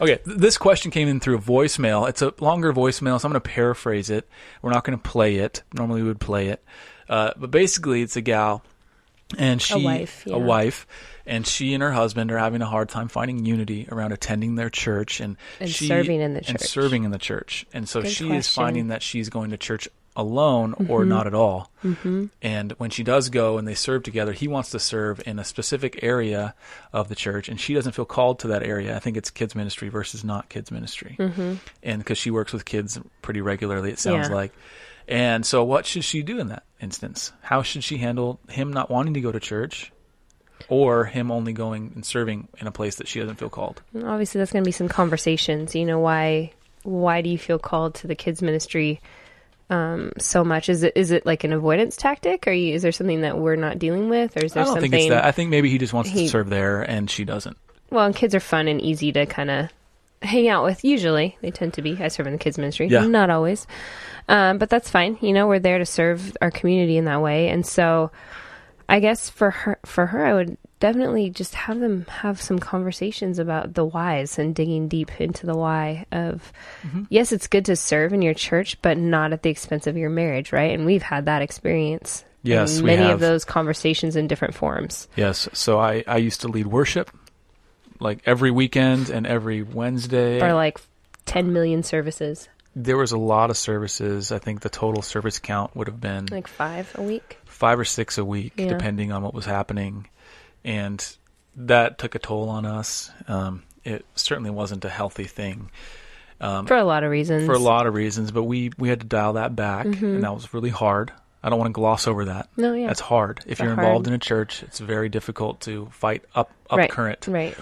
Okay, th- this question came in through a voicemail. It's a longer voicemail, so I'm going to paraphrase it. We're not going to play it. Normally, we would play it, uh, but basically, it's a gal, and she, wife, yeah. a wife, and she and her husband are having a hard time finding unity around attending their church and, And she, serving in the church and serving in the church. And so Good she is question. Mm-hmm. finding that she's going to church alone or not at all. Mm-hmm. And when she does go and they serve together, he wants to serve in a specific area of the church, and she doesn't feel called to that area. I think it's kids ministry versus not kids ministry, mm-hmm. and because she works with kids pretty regularly, it sounds Yeah. like. And so, what should she do in that instance? How should she handle him not wanting to go to church, or him only going and serving in a place that she doesn't feel called? Obviously, that's going to be some conversations. You know, why why do you feel called to the kids ministry um, so much? Is it is it like an avoidance tactic? Or you, is there something that we're not dealing with, or is there I don't something? think it's that. I think maybe he just wants he- to serve there, and she doesn't. Well, and kids are fun and easy to kind of hang out with. Usually, they tend to be. I serve in the kids ministry, Yeah. not always, um, but that's fine. You know, we're there to serve our community in that way, and so I guess for her, for her, I would definitely just have them have some conversations about the whys and digging deep into the why of. Mm-hmm. Yes, it's good to serve in your church, but not at the expense of your marriage, right? And we've had that experience. Yes, many of those conversations in different forms. Yes. So I, I used to lead worship like every weekend and every Wednesday. Or like 10 million services, there was a lot of services. I think the total service count would have been like five a week. Five or six a week, Yeah. depending on what was happening. And that took a toll on us. Um, it certainly wasn't a healthy thing For a lot of reasons. for a lot of reasons, but we, we had to dial that back, and that was really hard. I don't want to gloss over that. No, yeah. That's hard. If you're involved hard- in a church, it's very difficult to fight up up right. current. Right.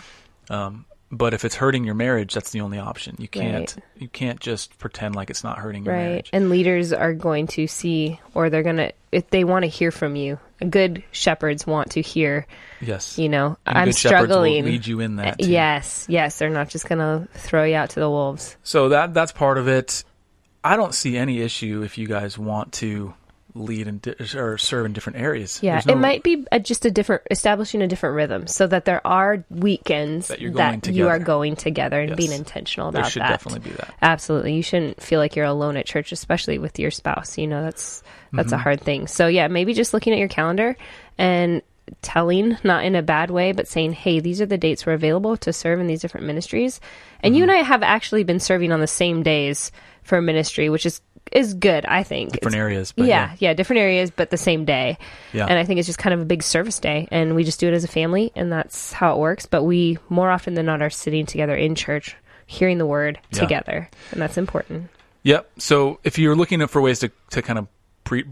Um, but if it's hurting your marriage, that's the only option. You can't Right. you can't just pretend like it's not hurting your Right. marriage. And leaders are going to see, or they're going to, if they want to hear from you, good shepherds want to hear, Yes. you know, And I'm good shepherds will struggling. Uh, lead you in that. too. Yes. Yes. They're not just going to throw you out to the wolves. So that that's part of it. I don't see any issue if you guys want to lead in di- or serve in different areas. Yeah. No- it might be a, just a different, establishing a different rhythm so that there are weekends That you're that you are going together and Yes. being intentional There about should that. definitely be that. Absolutely. You shouldn't feel like you're alone at church, especially with your spouse. You know, that's that's Mm-hmm. a hard thing. So yeah, maybe just looking at your calendar and telling, not in a bad way, but saying, Hey, these are the dates we're available to serve in these different ministries. And you and Mm-hmm. I have actually been serving on the same days for ministry, which is is good, I think. Different It's- areas. But yeah, yeah, different areas, but the same day. Yeah. And I think it's just kind of a big service day, and we just do it as a family, and that's how it works. But we more often than not are sitting together in church, hearing the word Yeah. together, and that's important. Yep. So if you're looking for ways to, to kind of pre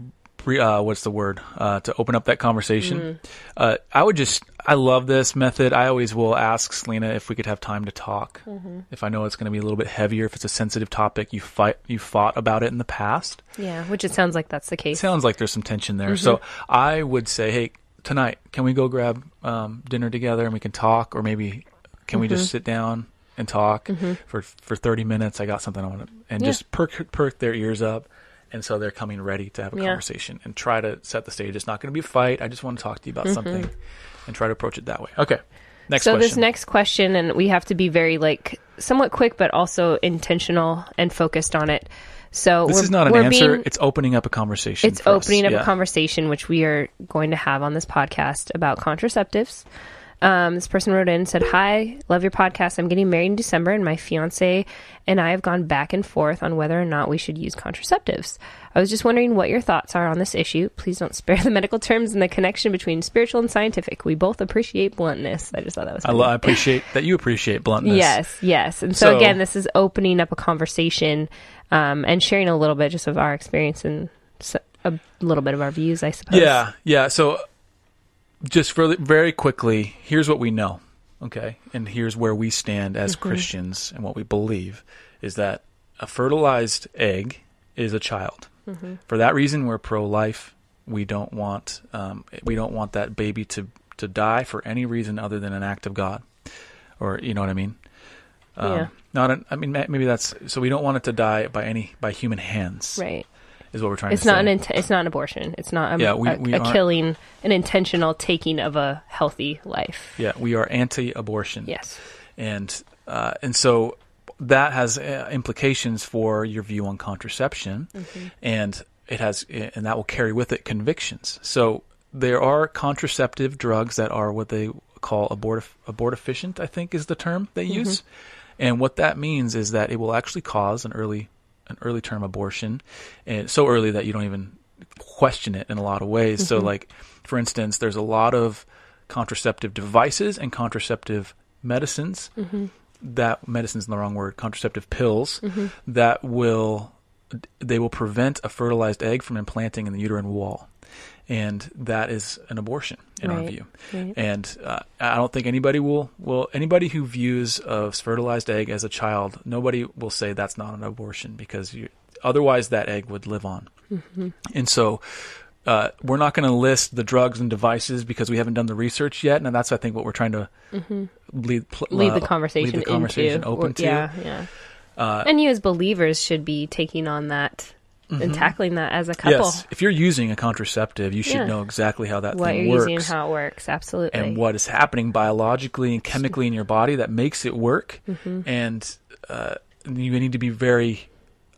uh, what's the word uh, to open up that conversation, Mm-hmm. uh, I would just I love this method. I always will ask Selena if we could have time to talk. Mm-hmm. If I know it's going to be a little bit heavier, if it's a sensitive topic, you fight you fought about it in the past. Yeah, which it sounds like that's the case. Sounds like there's some tension there. Mm-hmm. So I would say, hey, tonight can we go grab um, dinner together and we can talk, or maybe can we Mm-hmm. just sit down and talk for for 30 minutes? I got something I want to, and Yeah. just perk perk their ears up. And so they're coming ready to have a Yeah. conversation and try to set the stage. It's not going to be a fight. I just want to talk to you about something and try to approach it that way. Okay. Next Mm-hmm. so question. this next question, and we have to be very like somewhat quick, but also intentional and focused on it. So this is not an answer. Being, it's opening up a conversation. it's for us. opening up Yeah. a conversation, which we are going to have on this podcast about contraceptives. Um, this person wrote in and said, Hi, love your podcast. I'm getting married in December, and my fiance and I have gone back and forth on whether or not we should use contraceptives. I was just wondering what your thoughts are on this issue. Please don't spare the medical terms and the connection between spiritual and scientific. We both appreciate bluntness. I just thought that was I, lo- I appreciate that you appreciate bluntness. Yes, yes. And so, So- again, this is opening up a conversation um, and sharing a little bit just of our experience and a little bit of our views, I suppose. Yeah, yeah. So, just really, very quickly, here's what we know, okay, and here's where we stand as Christians and what we believe is that a fertilized egg is a child. For that reason, we're pro-life. We don't want um, we don't want that baby to to die for any reason other than an act of God, or you know what I mean. Um, Yeah. Not, an, I mean, maybe that's so. We don't want it to die by any by human hands. Right. Is what we're trying It's to not say. an int- it's not an abortion. It's not a, Yeah, we- a, we a killing, an intentional taking of a healthy life. Yeah, we are anti-abortion. Yes. and uh, and so that has uh, implications for your view on contraception, and it has and that will carry with it convictions. So there are contraceptive drugs that are what they call abortif- abortifacient, I think is the term they use, and what that means is that it will actually cause an early an early term abortion, and so early that you don't even question it in a lot of ways. So mm-hmm. like for instance, there's a lot of contraceptive devices and contraceptive medicines. Mm-hmm. That medicine's in the wrong word contraceptive pills mm-hmm. that will they will prevent a fertilized egg from implanting in the uterine wall and that is an abortion in our view right. and uh, i don't think anybody will will anybody who views a fertilized egg as a child nobody will say that's not an abortion because you otherwise that egg would live on Mm-hmm. and so uh, we're not going to list the drugs and devices because we haven't done the research yet, and that's I think what we're trying to lead Mm-hmm. Lead uh, the conversation, lead the conversation into, open or- to. Yeah, yeah. Uh, and you as believers should be taking on that and tackling that as a couple. Yes, if you're using a contraceptive, you should Yeah. know exactly how that What thing works using, how it works, absolutely. and what is happening biologically and chemically in your body that makes it work. Mm-hmm. And uh, you need to be very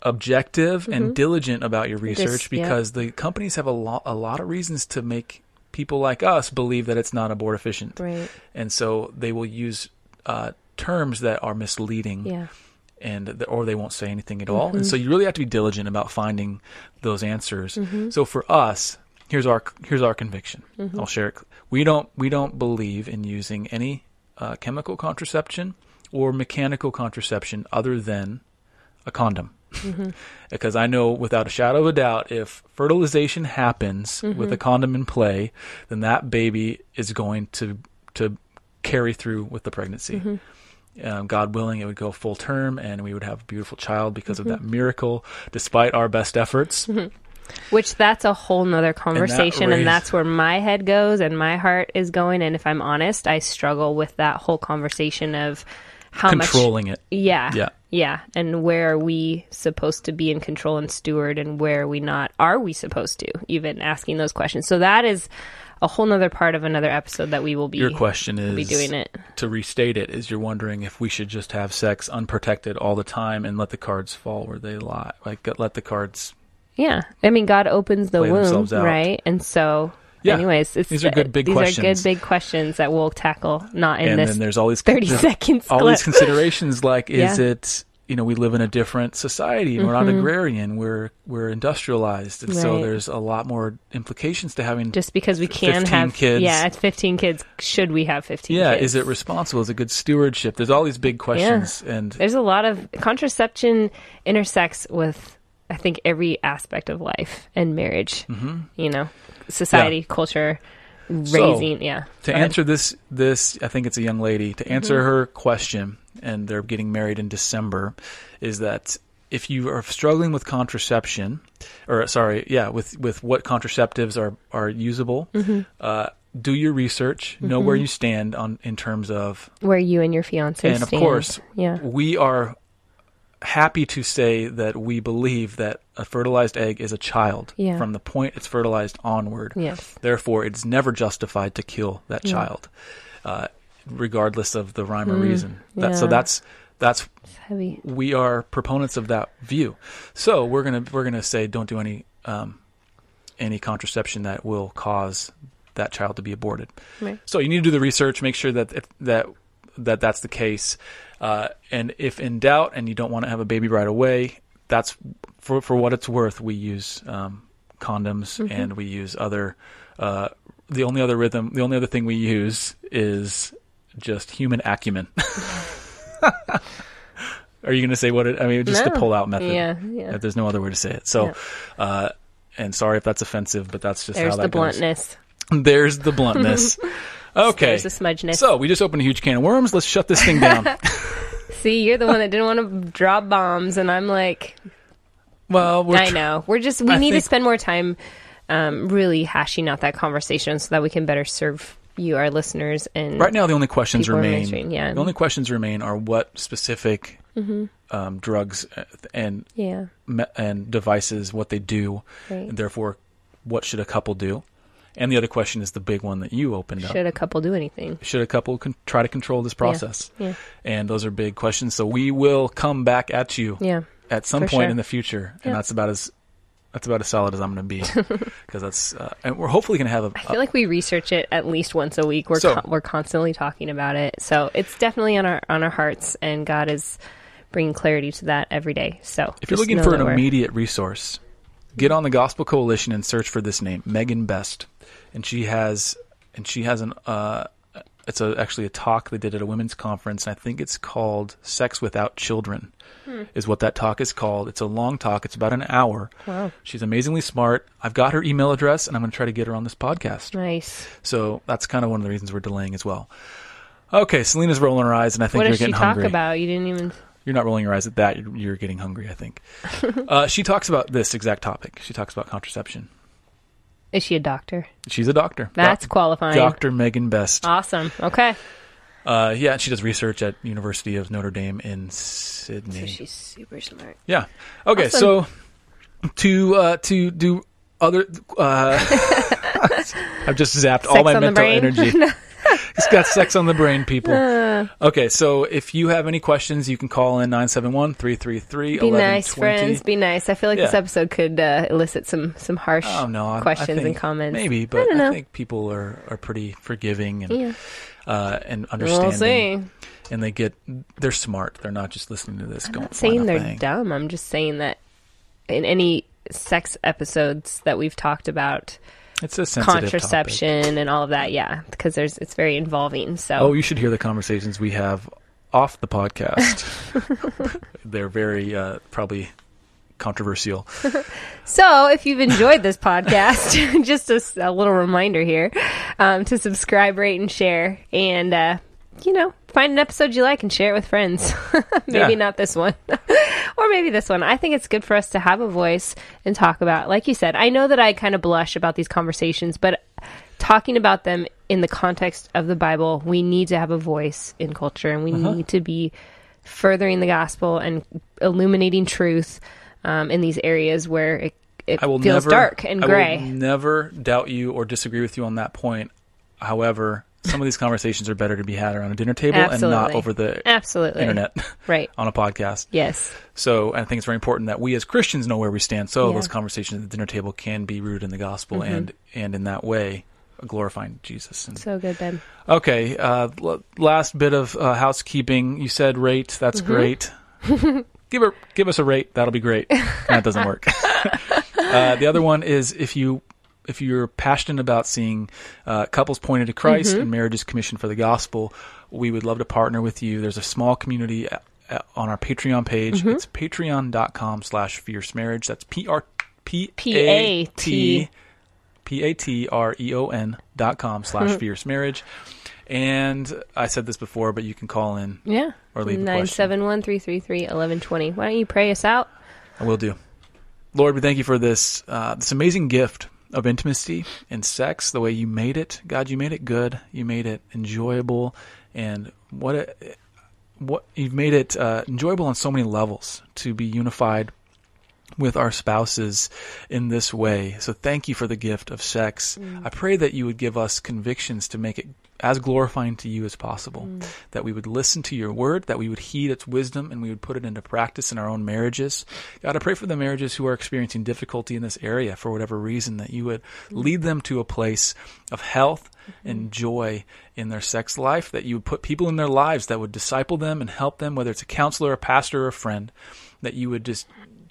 objective and diligent about your research Mm-hmm. yeah. because the companies have a lot a lot of reasons to make people like us believe that it's not abortifacient. right. And so they will use uh, terms that are misleading Yeah. And th- or they won't say anything at all. And mm-hmm. so you really have to be diligent about finding those answers. Mm-hmm. So for us, here's our here's our conviction. Mm-hmm. I'll share it. We don't we don't believe in using any uh, chemical contraception or mechanical contraception other than a condom. because I know without a shadow of a doubt, if fertilization happens with a condom in play, then that baby is going to to carry through with the pregnancy. Um, God willing, it would go full term, and we would have a beautiful child because of that miracle, despite our best efforts. Which that's a whole nother conversation, and, raised- that's where my head goes and my heart is going. And if I'm honest, I struggle with that whole conversation of how much Controlling it. Yeah. Yeah. Yeah. And where are we supposed to be in control and steward and where are we not? Are we supposed to? Even asking those questions. So that is a whole nother part of another episode that we will be Your question is be doing it. to restate it is you're wondering if we should just have sex unprotected all the time and let the cards fall where they lie, like let the cards. Yeah. I mean God opens the womb, right? And so Yeah. anyways, it's These are good big these questions. are good big questions that we'll tackle not in and this then there's all these 30 seconds all clip. these considerations like is Yeah. Mm-hmm. it you know we live in a different society we're not agrarian we're we're industrialized and so there's a lot more implications to having just because we can 15 have kids. yeah, it's 15 kids. Should we have 15 yeah kids? is it responsible is it good stewardship there's all these big questions and There's a lot of contraception intersects with I think every aspect of life and marriage. Mm-hmm. You know, society, culture, raising. yeah. to Go ahead. answer this this i think it's a young lady to answer Mm-hmm. her question and they're getting married in december is that if you are struggling with contraception or sorry yeah with with what contraceptives are are usable Mm-hmm. uh, do your research know where you stand on in terms of where you and your fiance and of course yeah, we are happy to say that we believe that a fertilized egg is a child Yeah. from the point it's fertilized onward Yes. Therefore, it's never justified to kill that child, uh, regardless of the rhyme or reason. That, So Mm, that's that's heavy. we are proponents of that view. So we're gonna we're gonna say don't do any um, any contraception that will cause that child to be aborted. Right. So you need to do the research, make sure that if, that that that's the case, uh, and if in doubt and you don't want to have a baby right away, that's for for what it's worth. We use um, condoms Mm-hmm. and we use other. Uh, the only other rhythm, the only other thing we use is just human acumen. Are you going to say what it? I mean, just the pull out method. Yeah, yeah. There's no other way to say it. So, Yeah. uh, and sorry if that's offensive, but that's just There's how the that goes. bluntness. There's the bluntness. Okay. There's the smudgeness. So we just opened a huge can of worms. Let's shut this thing down. See, you're the one that didn't want to drop bombs, and I'm like, well, we're I know. We're just we I need to spend more time um, really hashing out that conversation so that we can better serve you, our listeners, and Right now, the only questions remain. yeah. The only questions remain are what specific Mm-hmm. um, drugs uh, and yeah, me- and devices, what they do, Right. and therefore, what should a couple do? And the other question is the big one that you opened up. should a couple do anything? should a couple con- try to control this process? Yeah. And those are big questions. So we will come back at you Yeah. At some For point sure. in the future, and that's about as that's about as solid as I'm going to be because that's uh, and we're hopefully going to have a, I feel like we research it at least once a week. We're So- con- we're constantly talking about it, so it's definitely on our on our hearts, and God is bringing clarity to that every day. So if you're looking for an immediate resource, get on the Gospel Coalition and search for this name, Megan Best, and she has and she has an uh, it's a, actually a talk they did at a women's conference, and I think it's called "Sex Without Children." Hmm. Is what that talk is called. It's a long talk. It's about an hour. Wow. She's amazingly smart. I've got her email address, and I'm going to try to get her on this podcast. nice. So that's kind of one of the reasons we're delaying as well. Okay, Selena's rolling her eyes, and I think What you're does she getting talk hungry. about? You didn't even. You're not rolling your eyes at that. You're, you're getting hungry, I think. uh, she talks about this exact topic. She talks about contraception. Is she a doctor? She's a doctor. That's Doc- qualifying. Dr. Megan Best. Awesome. Okay. Uh, yeah, she does research at University of Notre Dame in Sydney. So she's super smart. yeah. Okay, Awesome. so to uh, to do other. Uh, I've just zapped all my mental brain? energy. It's got sex on the brain, people. Okay, so if you have any questions, you can call in 971 333 Be nice, friends. Be nice. I feel like this episode could uh, elicit some some harsh Oh no! I- I questions and comments. Maybe, I but don't know. think people are, are pretty forgiving and Yeah. uh, and We'll understanding, see. and they get they're smart. They're not just listening to this. I'm going not saying they're dumb. I'm just saying that in any sex episodes that we've talked about, It's a sensitive topic. contraception and all of that, yeah, because there's it's very involving. So Oh, you should hear the conversations we have off the podcast. they're very uh, probably controversial. So, if you've enjoyed this podcast, just a little reminder here um, to subscribe, rate, and share. And, uh, you know, find an episode you like and share it with friends. maybe Yeah. not this one, or maybe this one. I think it's good for us to have a voice and talk about, like you said, I know that I kind of blush about these conversations, but talking about them in the context of the Bible, we need to have a voice in culture and we Uh-huh. need to be furthering the gospel and illuminating truth um, in these areas where it, it I will feels never dark and I will gray. never doubt you or disagree with you on that point. However, some of these conversations are better to be had around a dinner table and not over the Absolutely. internet Right. on a podcast. Yes. So I think it's very important that we as Christians know where we stand. So Yeah. Mm-hmm. those conversations at the dinner table can be rooted in the gospel and and in that way glorifying Jesus. And, So good, Ben. okay, uh, l- last bit of uh, housekeeping. You said rate. That's Mm-hmm. great. give a give us a rate. That'll be great. that doesn't work. uh, the other one is if you if you're passionate about seeing uh, couples pointed to Christ Mm-hmm. and marriages commissioned for the gospel, we would love to partner with you. There's a small community uh, uh, on our Patreon page. Mm-hmm. It's patreon.com slash fierce marriage. That's P R P A. T P A T R E O N dot com slash Mm-hmm. fierce marriage. And I said this before, but you can call in. Yeah. Or leave a Nine question. seven one three three three eleven twenty. Why don't you pray us out? I will do. Lord, we thank you for this uh, this amazing gift of intimacy and sex. The way you made it, God, you made it good. You made it enjoyable, and what a, what you've made it uh, enjoyable on so many levels to be unified with our spouses in this way. So thank you for the gift of sex. I pray that you would give us convictions to make it as glorifying to you as possible. Mm. That we would listen to your word, that we would heed its wisdom, and we would put it into practice in our own marriages. God, I pray for the marriages who are experiencing difficulty in this area for whatever reason, that you would mm. lead them to a place of health mm-hmm. and joy in their sex life, that you would put people in their lives that would disciple them and help them, whether it's a counselor, a pastor, or a friend, that you would just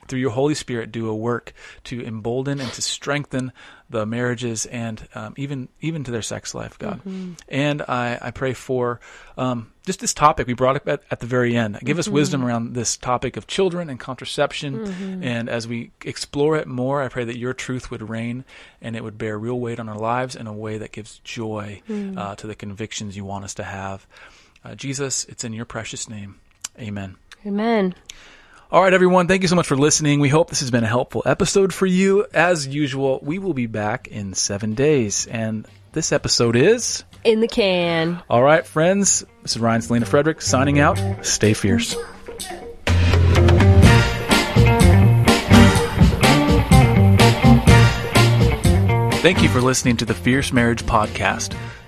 through your Holy Spirit, do a work to embolden and to strengthen the marriages and um, even even to their sex life, God. And I, I pray for um, just this topic we brought up at, at the very end. Give us wisdom around this topic of children and contraception. And as we explore it more, I pray that your truth would reign and it would bear real weight on our lives in a way that gives joy uh, to the convictions you want us to have. Uh, Jesus, it's in your precious name. Amen. Amen. All right, everyone. Thank you so much for listening. We hope this has been a helpful episode for you. As usual, we will be back in seven days. And this episode is. In the can. All right, friends. This is Ryan Selena Frederick signing out. Stay fierce. Thank you for listening to the Fierce Marriage Podcast.